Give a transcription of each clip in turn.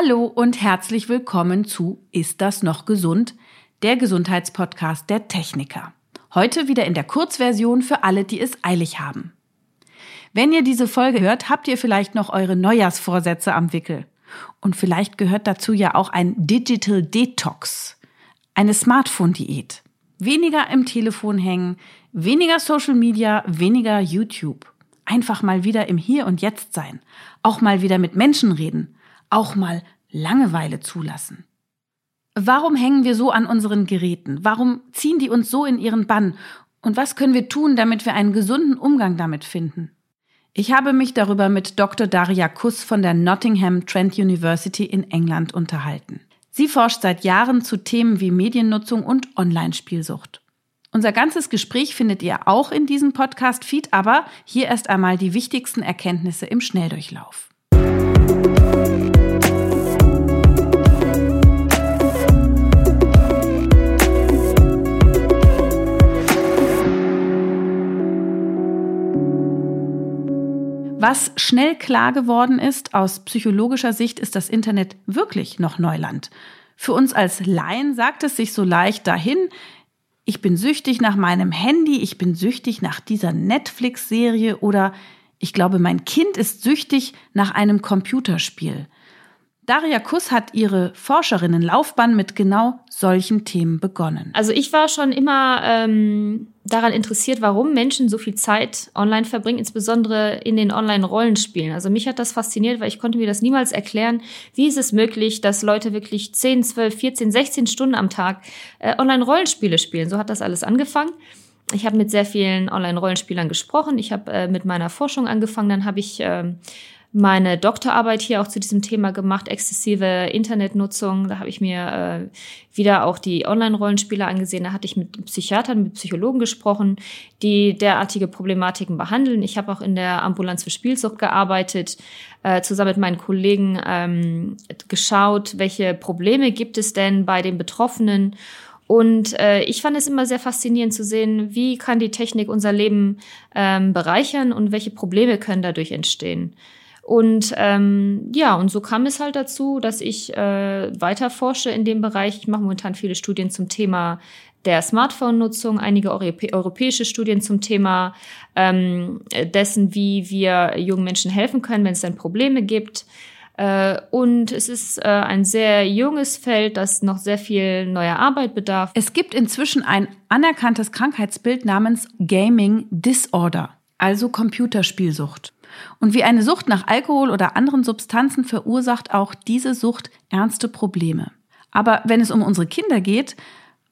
Hallo und herzlich willkommen zu Ist das noch gesund? Der Gesundheitspodcast der Techniker. Heute wieder in der Kurzversion für alle, die es eilig haben. Wenn ihr diese Folge hört, habt ihr vielleicht noch eure Neujahrsvorsätze am Wickel. Und vielleicht gehört dazu ja auch ein Digital Detox, eine Smartphone-Diät. Weniger im Telefon hängen, weniger Social Media, weniger YouTube. Einfach mal wieder im Hier und Jetzt sein. Auch mal wieder mit Menschen reden auch mal Langeweile zulassen. Warum hängen wir so an unseren Geräten? Warum ziehen die uns so in ihren Bann? Und was können wir tun, damit wir einen gesunden Umgang damit finden? Ich habe mich darüber mit Dr. Daria Kuss von der Nottingham Trent University in England unterhalten. Sie forscht seit Jahren zu Themen wie Mediennutzung und Online-Spielsucht. Unser ganzes Gespräch findet ihr auch in diesem Podcast-Feed, aber hier erst einmal die wichtigsten Erkenntnisse im Schnelldurchlauf. Was schnell klar geworden ist, aus psychologischer Sicht ist das Internet wirklich noch Neuland. Für uns als Laien sagt es sich so leicht dahin, ich bin süchtig nach meinem Handy, ich bin süchtig nach dieser Netflix-Serie oder ich glaube, mein Kind ist süchtig nach einem Computerspiel. Daria Kuss hat ihre Forscherinnenlaufbahn mit genau solchen Themen begonnen. Also ich war schon immer ähm, daran interessiert, warum Menschen so viel Zeit online verbringen, insbesondere in den Online-Rollenspielen. Also mich hat das fasziniert, weil ich konnte mir das niemals erklären. Wie ist es möglich, dass Leute wirklich 10, 12, 14, 16 Stunden am Tag äh, Online-Rollenspiele spielen? So hat das alles angefangen ich habe mit sehr vielen Online-Rollenspielern gesprochen. Ich habe äh, mit meiner Forschung angefangen. Dann habe ich äh, meine Doktorarbeit hier auch zu diesem Thema gemacht, exzessive Internetnutzung. Da habe ich mir äh, wieder auch die Online-Rollenspiele angesehen. Da hatte ich mit Psychiatern, mit Psychologen gesprochen, die derartige Problematiken behandeln. Ich habe auch in der Ambulanz für Spielsucht gearbeitet, äh, zusammen mit meinen Kollegen ähm, geschaut, welche Probleme gibt es denn bei den Betroffenen. Und äh, ich fand es immer sehr faszinierend zu sehen, wie kann die Technik unser Leben ähm, bereichern und welche Probleme können dadurch entstehen. Und ähm, ja, und so kam es halt dazu, dass ich äh, weiter forsche in dem Bereich. Ich mache momentan viele Studien zum Thema der Smartphone-Nutzung, einige Europä europäische Studien zum Thema ähm, dessen, wie wir jungen Menschen helfen können, wenn es dann Probleme gibt. Äh, und es ist äh, ein sehr junges Feld, das noch sehr viel neuer Arbeit bedarf. Es gibt inzwischen ein anerkanntes Krankheitsbild namens Gaming Disorder, also Computerspielsucht. Und wie eine Sucht nach Alkohol oder anderen Substanzen verursacht auch diese Sucht ernste Probleme. Aber wenn es um unsere Kinder geht,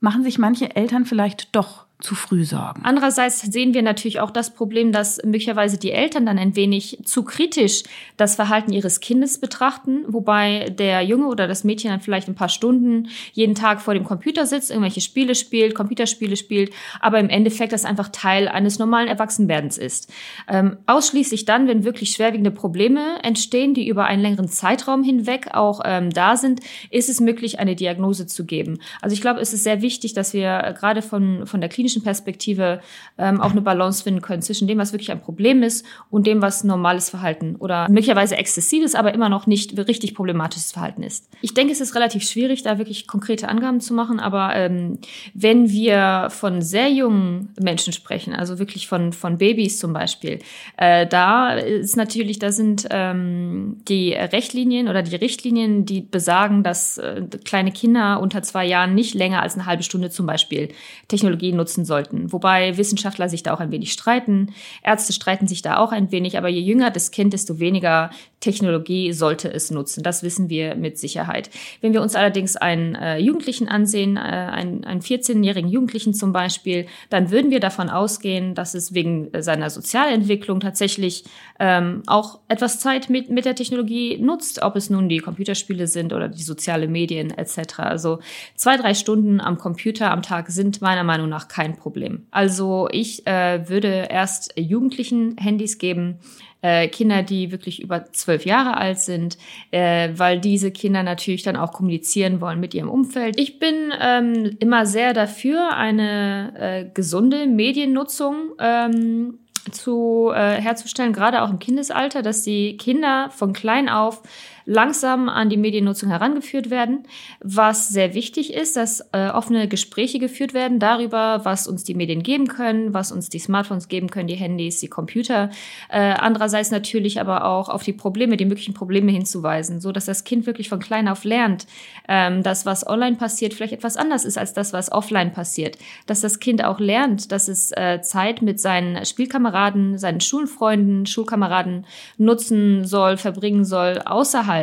machen sich manche Eltern vielleicht doch zu früh sorgen. Andererseits sehen wir natürlich auch das Problem, dass möglicherweise die Eltern dann ein wenig zu kritisch das Verhalten ihres Kindes betrachten, wobei der Junge oder das Mädchen dann vielleicht ein paar Stunden jeden Tag vor dem Computer sitzt, irgendwelche Spiele spielt, Computerspiele spielt, aber im Endeffekt das einfach Teil eines normalen Erwachsenwerdens ist. Ähm, ausschließlich dann, wenn wirklich schwerwiegende Probleme entstehen, die über einen längeren Zeitraum hinweg auch ähm, da sind, ist es möglich, eine Diagnose zu geben. Also ich glaube, es ist sehr wichtig, dass wir gerade von, von der Klinik klinischen Perspektive ähm, auch eine Balance finden können zwischen dem, was wirklich ein Problem ist und dem, was normales Verhalten oder möglicherweise exzessives, aber immer noch nicht richtig problematisches Verhalten ist. Ich denke, es ist relativ schwierig, da wirklich konkrete Angaben zu machen, aber ähm, wenn wir von sehr jungen Menschen sprechen, also wirklich von, von Babys zum Beispiel, äh, da ist natürlich, da sind ähm, die Rechtlinien oder die Richtlinien, die besagen, dass äh, kleine Kinder unter zwei Jahren nicht länger als eine halbe Stunde zum Beispiel Technologie nutzen nutzen sollten. Wobei Wissenschaftler sich da auch ein wenig streiten. Ärzte streiten sich da auch ein wenig. Aber je jünger das Kind, desto weniger Technologie sollte es nutzen. Das wissen wir mit Sicherheit. Wenn wir uns allerdings einen äh, Jugendlichen ansehen, äh, einen, einen 14-jährigen Jugendlichen zum Beispiel, dann würden wir davon ausgehen, dass es wegen seiner Sozialentwicklung tatsächlich ähm, auch etwas Zeit mit, mit der Technologie nutzt, ob es nun die Computerspiele sind oder die soziale Medien etc. Also zwei, drei Stunden am Computer am Tag sind meiner Meinung nach kein Problem. Also ich äh, würde erst Jugendlichen Handys geben, äh, Kinder, die wirklich über zwölf Jahre alt sind, äh, weil diese Kinder natürlich dann auch kommunizieren wollen mit ihrem Umfeld. Ich bin ähm, immer sehr dafür, eine äh, gesunde Mediennutzung ähm, zu äh, herzustellen, gerade auch im Kindesalter, dass die Kinder von klein auf langsam an die Mediennutzung herangeführt werden. Was sehr wichtig ist, dass äh, offene Gespräche geführt werden darüber, was uns die Medien geben können, was uns die Smartphones geben können, die Handys, die Computer. Äh, andererseits natürlich aber auch auf die Probleme, die möglichen Probleme hinzuweisen, so dass das Kind wirklich von klein auf lernt, ähm, dass was online passiert vielleicht etwas anders ist als das, was offline passiert. Dass das Kind auch lernt, dass es äh, Zeit mit seinen Spielkameraden, seinen Schulfreunden, Schulkameraden nutzen soll, verbringen soll, außerhalb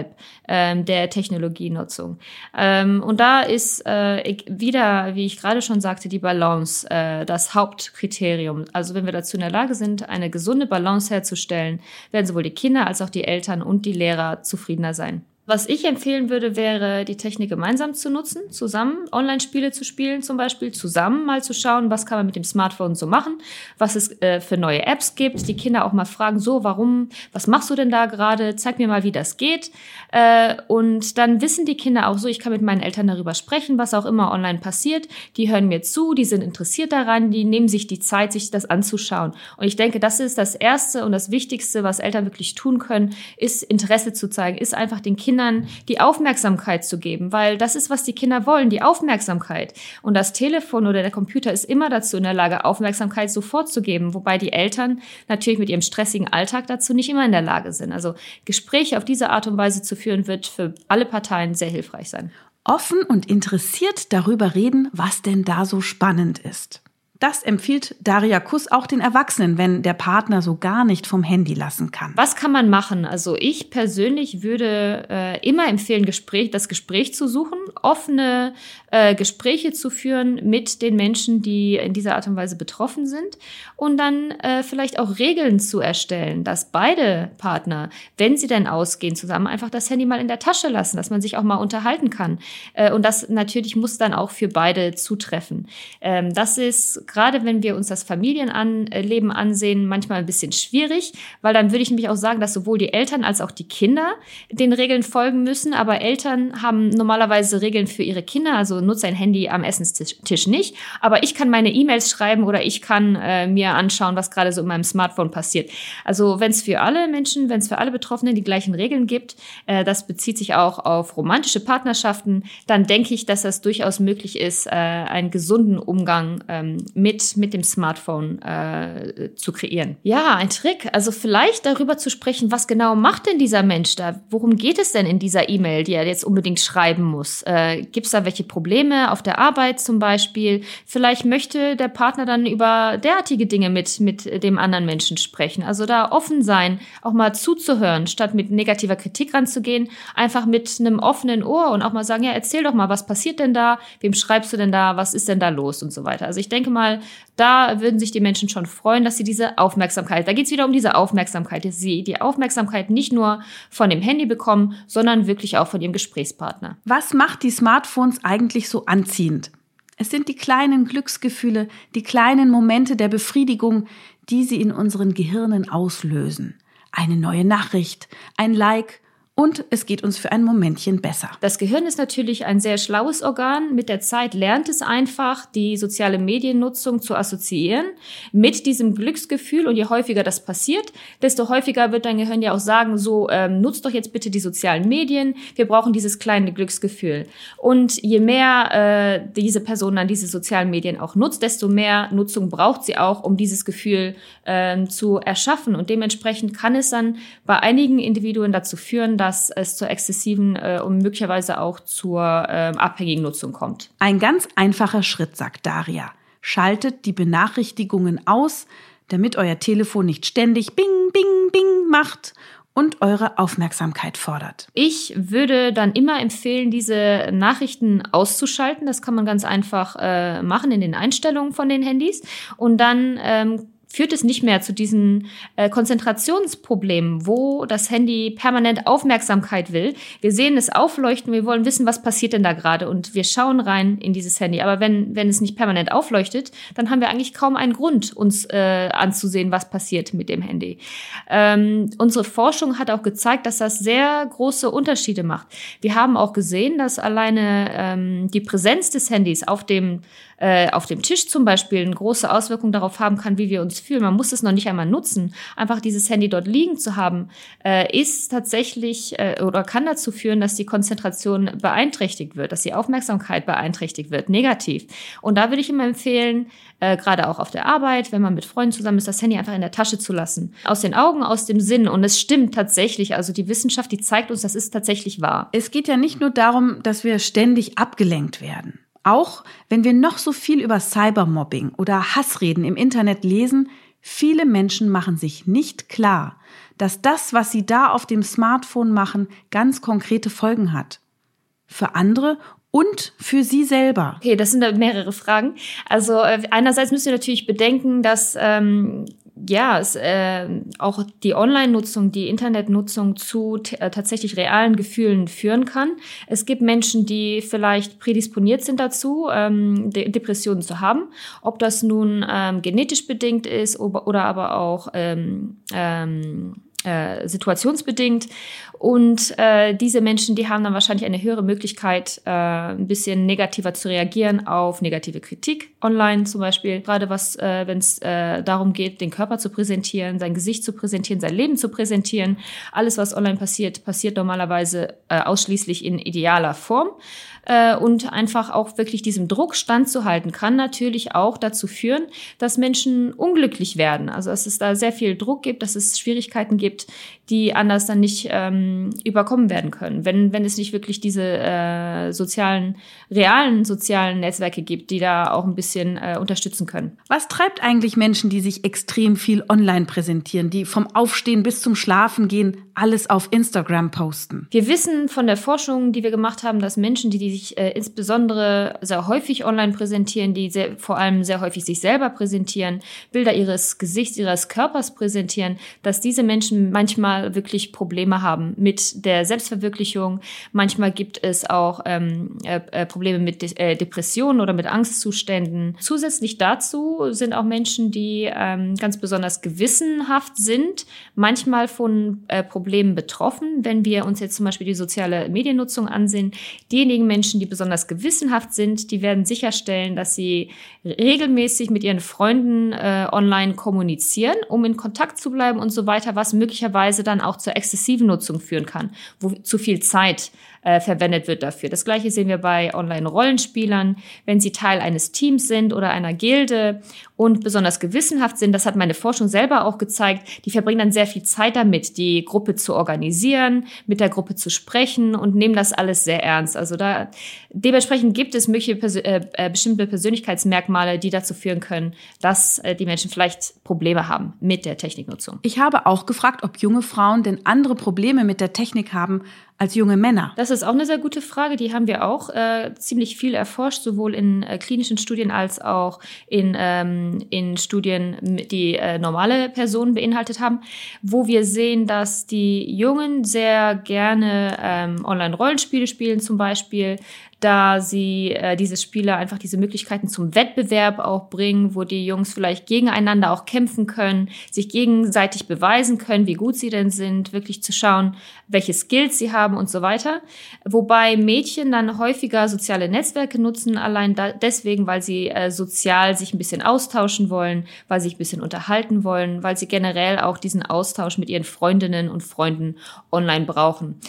ähm, der Technologienutzung. Ähm, und da ist äh, wieder, wie ich gerade schon sagte, die Balance äh, das Hauptkriterium. Also wenn wir dazu in der Lage sind, eine gesunde Balance herzustellen, werden sowohl die Kinder als auch die Eltern und die Lehrer zufriedener sein. Was ich empfehlen würde, wäre, die Technik gemeinsam zu nutzen, zusammen Online-Spiele zu spielen, zum Beispiel zusammen mal zu schauen, was kann man mit dem Smartphone so machen, was es äh, für neue Apps gibt, die Kinder auch mal fragen, so, warum, was machst du denn da gerade, zeig mir mal, wie das geht. Äh, und dann wissen die Kinder auch so, ich kann mit meinen Eltern darüber sprechen, was auch immer online passiert. Die hören mir zu, die sind interessiert daran, die nehmen sich die Zeit, sich das anzuschauen. Und ich denke, das ist das Erste und das Wichtigste, was Eltern wirklich tun können, ist Interesse zu zeigen, ist einfach den Kindern Kindern die Aufmerksamkeit zu geben, weil das ist, was die Kinder wollen, die Aufmerksamkeit. Und das Telefon oder der Computer ist immer dazu in der Lage, Aufmerksamkeit sofort zu geben, wobei die Eltern natürlich mit ihrem stressigen Alltag dazu nicht immer in der Lage sind. Also Gespräche auf diese Art und Weise zu führen, wird für alle Parteien sehr hilfreich sein. Offen und interessiert darüber reden, was denn da so spannend ist. Das empfiehlt Daria Kuss auch den Erwachsenen, wenn der Partner so gar nicht vom Handy lassen kann. Was kann man machen? Also ich persönlich würde äh, immer empfehlen, Gespräch, das Gespräch zu suchen, offene äh, Gespräche zu führen mit den Menschen, die in dieser Art und Weise betroffen sind und dann äh, vielleicht auch Regeln zu erstellen, dass beide Partner, wenn sie denn ausgehen, zusammen einfach das Handy mal in der Tasche lassen, dass man sich auch mal unterhalten kann. Äh, und das natürlich muss dann auch für beide zutreffen. Ähm, das ist gerade wenn wir uns das Familienleben ansehen, manchmal ein bisschen schwierig, weil dann würde ich nämlich auch sagen, dass sowohl die Eltern als auch die Kinder den Regeln folgen müssen. Aber Eltern haben normalerweise Regeln für ihre Kinder, also nutze ein Handy am Essenstisch nicht. Aber ich kann meine E-Mails schreiben oder ich kann äh, mir anschauen, was gerade so in meinem Smartphone passiert. Also wenn es für alle Menschen, wenn es für alle Betroffenen die gleichen Regeln gibt, äh, das bezieht sich auch auf romantische Partnerschaften, dann denke ich, dass das durchaus möglich ist, äh, einen gesunden Umgang ähm, mit, mit dem Smartphone äh, zu kreieren. Ja, ein Trick. Also vielleicht darüber zu sprechen, was genau macht denn dieser Mensch da? Worum geht es denn in dieser E-Mail, die er jetzt unbedingt schreiben muss? Äh, Gibt es da welche Probleme auf der Arbeit zum Beispiel? Vielleicht möchte der Partner dann über derartige Dinge mit, mit dem anderen Menschen sprechen. Also da offen sein, auch mal zuzuhören, statt mit negativer Kritik ranzugehen, einfach mit einem offenen Ohr und auch mal sagen, ja, erzähl doch mal, was passiert denn da? Wem schreibst du denn da? Was ist denn da los? Und so weiter. Also ich denke mal, da würden sich die Menschen schon freuen, dass sie diese Aufmerksamkeit, da geht es wieder um diese Aufmerksamkeit, dass sie die Aufmerksamkeit nicht nur von dem Handy bekommen, sondern wirklich auch von ihrem Gesprächspartner. Was macht die Smartphones eigentlich so anziehend? Es sind die kleinen Glücksgefühle, die kleinen Momente der Befriedigung, die sie in unseren Gehirnen auslösen. Eine neue Nachricht, ein Like, und es geht uns für ein Momentchen besser. Das Gehirn ist natürlich ein sehr schlaues Organ. Mit der Zeit lernt es einfach, die soziale Mediennutzung zu assoziieren mit diesem Glücksgefühl. Und je häufiger das passiert, desto häufiger wird dein Gehirn ja auch sagen, so ähm, nutzt doch jetzt bitte die sozialen Medien. Wir brauchen dieses kleine Glücksgefühl. Und je mehr äh, diese Person dann diese sozialen Medien auch nutzt, desto mehr Nutzung braucht sie auch, um dieses Gefühl äh, zu erschaffen. Und dementsprechend kann es dann bei einigen Individuen dazu führen, dass es zur exzessiven äh, und möglicherweise auch zur äh, abhängigen Nutzung kommt. Ein ganz einfacher Schritt, sagt Daria. Schaltet die Benachrichtigungen aus, damit euer Telefon nicht ständig Bing, Bing, Bing macht und eure Aufmerksamkeit fordert. Ich würde dann immer empfehlen, diese Nachrichten auszuschalten. Das kann man ganz einfach äh, machen in den Einstellungen von den Handys. Und dann ähm, führt es nicht mehr zu diesen äh, Konzentrationsproblemen, wo das Handy permanent Aufmerksamkeit will. Wir sehen es aufleuchten, wir wollen wissen, was passiert denn da gerade und wir schauen rein in dieses Handy. Aber wenn, wenn es nicht permanent aufleuchtet, dann haben wir eigentlich kaum einen Grund, uns äh, anzusehen, was passiert mit dem Handy. Ähm, unsere Forschung hat auch gezeigt, dass das sehr große Unterschiede macht. Wir haben auch gesehen, dass alleine ähm, die Präsenz des Handys auf dem, äh, auf dem Tisch zum Beispiel eine große Auswirkung darauf haben kann, wie wir uns fühlen. Man muss es noch nicht einmal nutzen. Einfach dieses Handy dort liegen zu haben, äh, ist tatsächlich äh, oder kann dazu führen, dass die Konzentration beeinträchtigt wird, dass die Aufmerksamkeit beeinträchtigt wird, negativ. Und da würde ich immer empfehlen, äh, gerade auch auf der Arbeit, wenn man mit Freunden zusammen ist, das Handy einfach in der Tasche zu lassen. Aus den Augen, aus dem Sinn. Und es stimmt tatsächlich. Also die Wissenschaft, die zeigt uns, das ist tatsächlich wahr. Es geht ja nicht nur darum, dass wir ständig abgelenkt werden. Auch wenn wir noch so viel über Cybermobbing oder Hassreden im Internet lesen, viele Menschen machen sich nicht klar, dass das, was sie da auf dem Smartphone machen, ganz konkrete Folgen hat. Für andere und für sie selber? Okay, das sind mehrere Fragen. Also äh, einerseits müssen wir natürlich bedenken, dass ähm, ja, es, äh, auch die Online-Nutzung, die Internetnutzung zu äh, tatsächlich realen Gefühlen führen kann. Es gibt Menschen, die vielleicht prädisponiert sind dazu, ähm, De Depressionen zu haben. Ob das nun ähm, genetisch bedingt ist oder, oder aber auch ähm, ähm, äh, situationsbedingt. Und äh, diese Menschen, die haben dann wahrscheinlich eine höhere Möglichkeit, äh, ein bisschen negativer zu reagieren auf negative Kritik online zum Beispiel. Gerade was, äh, wenn es äh, darum geht, den Körper zu präsentieren, sein Gesicht zu präsentieren, sein Leben zu präsentieren. Alles, was online passiert, passiert normalerweise äh, ausschließlich in idealer Form äh, und einfach auch wirklich diesem Druck standzuhalten, kann natürlich auch dazu führen, dass Menschen unglücklich werden. Also dass es da sehr viel Druck gibt, dass es Schwierigkeiten gibt, die anders dann nicht ähm, überkommen werden können, wenn, wenn es nicht wirklich diese äh, sozialen, realen sozialen Netzwerke gibt, die da auch ein bisschen äh, unterstützen können. Was treibt eigentlich Menschen, die sich extrem viel online präsentieren, die vom Aufstehen bis zum Schlafen gehen, alles auf Instagram posten? Wir wissen von der Forschung, die wir gemacht haben, dass Menschen, die, die sich äh, insbesondere sehr häufig online präsentieren, die sehr, vor allem sehr häufig sich selber präsentieren, Bilder ihres Gesichts, ihres Körpers präsentieren, dass diese Menschen manchmal wirklich Probleme haben mit der Selbstverwirklichung. Manchmal gibt es auch ähm, äh, äh Probleme mit De äh, Depressionen oder mit Angstzuständen. Zusätzlich dazu sind auch Menschen, die ähm, ganz besonders gewissenhaft sind, manchmal von äh, Problemen betroffen. Wenn wir uns jetzt zum Beispiel die soziale Mediennutzung ansehen, diejenigen Menschen, die besonders gewissenhaft sind, die werden sicherstellen, dass sie regelmäßig mit ihren Freunden äh, online kommunizieren, um in Kontakt zu bleiben und so weiter, was möglicherweise dann auch zur exzessiven Nutzung führen kann, wo zu viel Zeit äh, verwendet wird dafür. Das gleiche sehen wir bei Online-Rollenspielern, wenn sie Teil eines Teams sind oder einer Gilde und besonders gewissenhaft sind. Das hat meine Forschung selber auch gezeigt. Die verbringen dann sehr viel Zeit damit, die Gruppe zu organisieren, mit der Gruppe zu sprechen und nehmen das alles sehr ernst. Also da dementsprechend gibt es mögliche äh, äh, bestimmte Persönlichkeitsmerkmale, die dazu führen können, dass äh, die Menschen vielleicht Probleme haben mit der Techniknutzung. Ich habe auch gefragt, ob junge Frauen denn andere Probleme mit der Technik haben als junge Männer? Das ist auch eine sehr gute Frage. Die haben wir auch äh, ziemlich viel erforscht, sowohl in äh, klinischen Studien als auch in, ähm, in Studien, die äh, normale Personen beinhaltet haben, wo wir sehen, dass die Jungen sehr gerne ähm, Online-Rollenspiele spielen zum Beispiel, da sie äh, diese Spiele einfach diese Möglichkeiten zum Wettbewerb auch bringen, wo die Jungs vielleicht gegeneinander auch kämpfen können, sich gegenseitig beweisen können, wie gut sie denn sind, wirklich zu schauen, welche Skills sie haben und so weiter. Wobei Mädchen dann häufiger soziale Netzwerke nutzen, allein da, deswegen, weil sie äh, sozial sich ein bisschen austauschen wollen, weil sie sich ein bisschen unterhalten wollen, weil sie generell auch diesen Austausch mit ihren Freundinnen und Freunden online brauchen.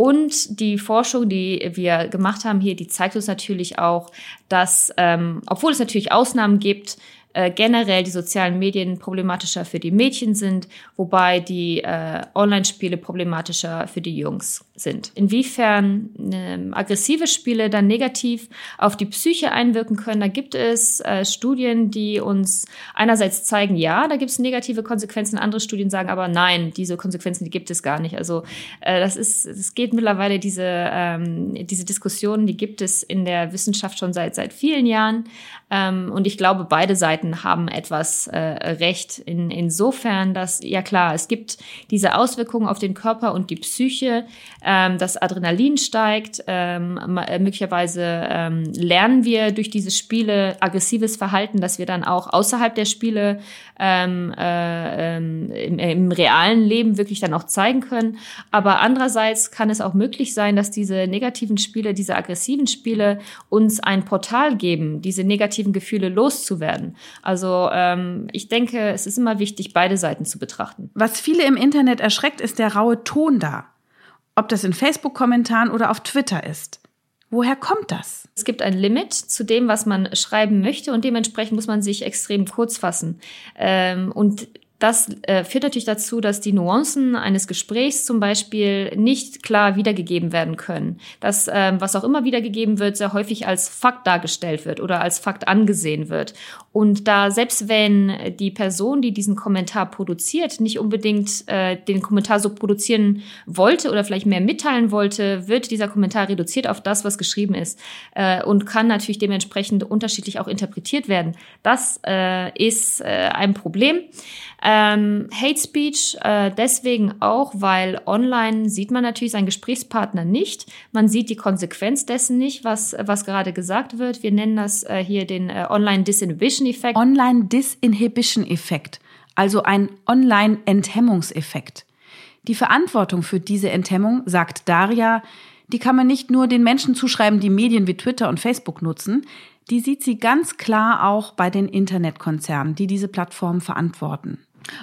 Und die Forschung, die wir gemacht haben hier, die zeigt uns natürlich auch, dass, ähm, obwohl es natürlich Ausnahmen gibt, äh, generell die sozialen Medien problematischer für die Mädchen sind, wobei die äh, Online-Spiele problematischer für die Jungs sind. Inwiefern äh, aggressive Spiele dann negativ auf die Psyche einwirken können, da gibt es äh, Studien, die uns einerseits zeigen, ja, da gibt es negative Konsequenzen, andere Studien sagen aber nein, diese Konsequenzen, die gibt es gar nicht. Also äh, das ist, es geht mittlerweile diese ähm, diese Diskussionen, die gibt es in der Wissenschaft schon seit seit vielen Jahren ähm, und ich glaube, beide Seiten haben etwas äh, recht in, insofern, dass ja klar, es gibt diese Auswirkungen auf den Körper und die Psyche ähm, das Adrenalin steigt. Ähm, äh, möglicherweise ähm, lernen wir durch diese Spiele aggressives Verhalten, dass wir dann auch außerhalb der Spiele ähm, äh, ähm, im, im realen Leben wirklich dann auch zeigen können. Aber andererseits kann es auch möglich sein, dass diese negativen Spiele, diese aggressiven Spiele uns ein Portal geben, diese negativen Gefühle loszuwerden. Also ähm, ich denke, es ist immer wichtig, beide Seiten zu betrachten. Was viele im Internet erschreckt, ist der raue Ton da. Ob das in Facebook-Kommentaren oder auf Twitter ist. Woher kommt das? Es gibt ein Limit zu dem, was man schreiben möchte und dementsprechend muss man sich extrem kurz fassen. Ähm, und das äh, führt natürlich dazu, dass die Nuancen eines Gesprächs zum Beispiel nicht klar wiedergegeben werden können. Dass ähm, was auch immer wiedergegeben wird, sehr häufig als Fakt dargestellt wird oder als Fakt angesehen wird. Und da selbst wenn die Person, die diesen Kommentar produziert, nicht unbedingt äh, den Kommentar so produzieren wollte oder vielleicht mehr mitteilen wollte, wird dieser Kommentar reduziert auf das, was geschrieben ist äh, und kann natürlich dementsprechend unterschiedlich auch interpretiert werden. Das äh, ist äh, ein Problem. Ähm, Hate Speech äh, deswegen auch, weil online sieht man natürlich seinen Gesprächspartner nicht. Man sieht die Konsequenz dessen nicht, was, was gerade gesagt wird. Wir nennen das äh, hier den äh, Online-Disinhibition-Effekt. Online-Disinhibition-Effekt, also ein Online-Enthemmungseffekt. Die Verantwortung für diese Enthemmung, sagt Daria, die kann man nicht nur den Menschen zuschreiben, die Medien wie Twitter und Facebook nutzen, die sieht sie ganz klar auch bei den Internetkonzernen, die diese Plattformen verantworten.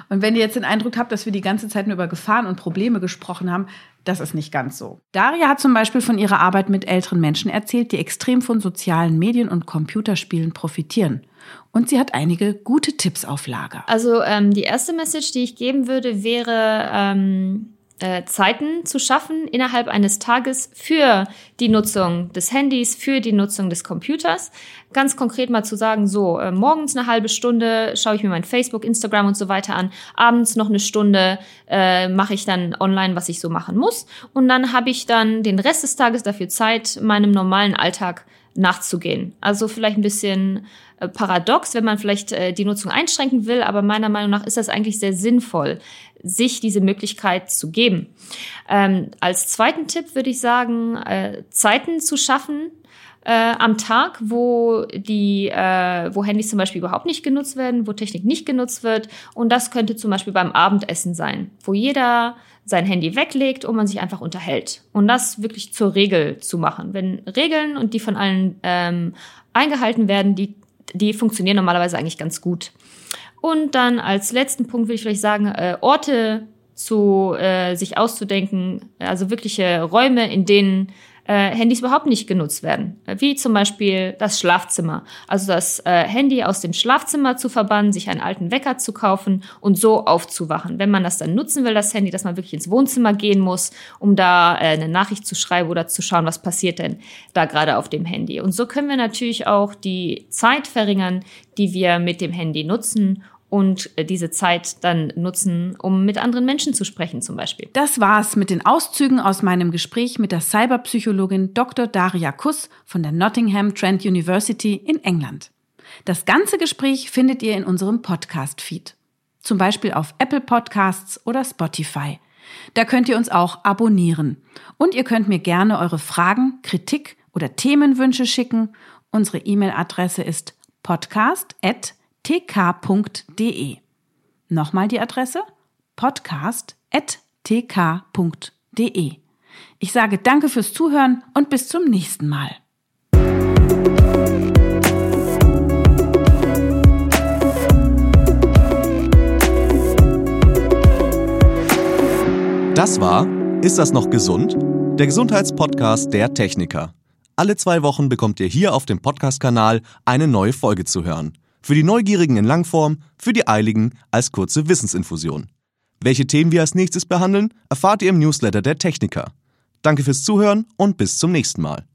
Und wenn ihr jetzt den Eindruck habt, dass wir die ganze Zeit nur über Gefahren und Probleme gesprochen haben, das ist nicht ganz so. Daria hat zum Beispiel von ihrer Arbeit mit älteren Menschen erzählt, die extrem von sozialen Medien und Computerspielen profitieren. Und sie hat einige gute Tipps auf Lager. Also ähm, die erste Message, die ich geben würde, wäre, ähm, äh, Zeiten zu schaffen innerhalb eines Tages für die Nutzung des Handys, für die Nutzung des Computers. Ganz konkret mal zu sagen, so, äh, morgens eine halbe Stunde schaue ich mir mein Facebook, Instagram und so weiter an, abends noch eine Stunde äh, mache ich dann online, was ich so machen muss. Und dann habe ich dann den Rest des Tages dafür Zeit, meinem normalen Alltag nachzugehen. Also vielleicht ein bisschen paradox, wenn man vielleicht äh, die Nutzung einschränken will, aber meiner Meinung nach ist das eigentlich sehr sinnvoll, sich diese Möglichkeit zu geben. Ähm, als zweiten Tipp würde ich sagen, äh, Zeiten zu schaffen, äh, am Tag, wo die, äh, wo Handys zum Beispiel überhaupt nicht genutzt werden, wo Technik nicht genutzt wird. Und das könnte zum Beispiel beim Abendessen sein, wo jeder sein Handy weglegt und man sich einfach unterhält. Und das wirklich zur Regel zu machen. Wenn Regeln und die von allen ähm, eingehalten werden, die, die funktionieren normalerweise eigentlich ganz gut. Und dann als letzten Punkt will ich vielleicht sagen, äh, Orte zu äh, sich auszudenken, also wirkliche Räume, in denen äh, Handys überhaupt nicht genutzt werden. Wie zum Beispiel das Schlafzimmer. Also das äh, Handy aus dem Schlafzimmer zu verbannen, sich einen alten Wecker zu kaufen und so aufzuwachen. Wenn man das dann nutzen will, das Handy, dass man wirklich ins Wohnzimmer gehen muss, um da äh, eine Nachricht zu schreiben oder zu schauen, was passiert denn da gerade auf dem Handy. Und so können wir natürlich auch die Zeit verringern, die wir mit dem Handy nutzen und äh, diese Zeit dann nutzen, um mit anderen Menschen zu sprechen zum Beispiel. Das war's mit den Auszügen aus meinem Gespräch mit der Cyberpsychologin Dr. Daria Kuss von der Nottingham Trent University in England. Das ganze Gespräch findet ihr in unserem Podcast-Feed. Zum Beispiel auf Apple Podcasts oder Spotify. Da könnt ihr uns auch abonnieren. Und ihr könnt mir gerne eure Fragen, Kritik oder Themenwünsche schicken. Unsere E-Mail-Adresse ist podcast@ tk.de. Nochmal die Adresse podcast.tk.de. Ich sage danke fürs Zuhören und bis zum nächsten Mal. Das war Ist das noch gesund? Der Gesundheitspodcast der Techniker. Alle zwei Wochen bekommt ihr hier auf dem Podcast-Kanal eine neue Folge zu hören. Für die Neugierigen in Langform, für die Eiligen als kurze Wissensinfusion. Welche Themen wir als nächstes behandeln, erfahrt ihr im Newsletter der Techniker. Danke fürs Zuhören und bis zum nächsten Mal.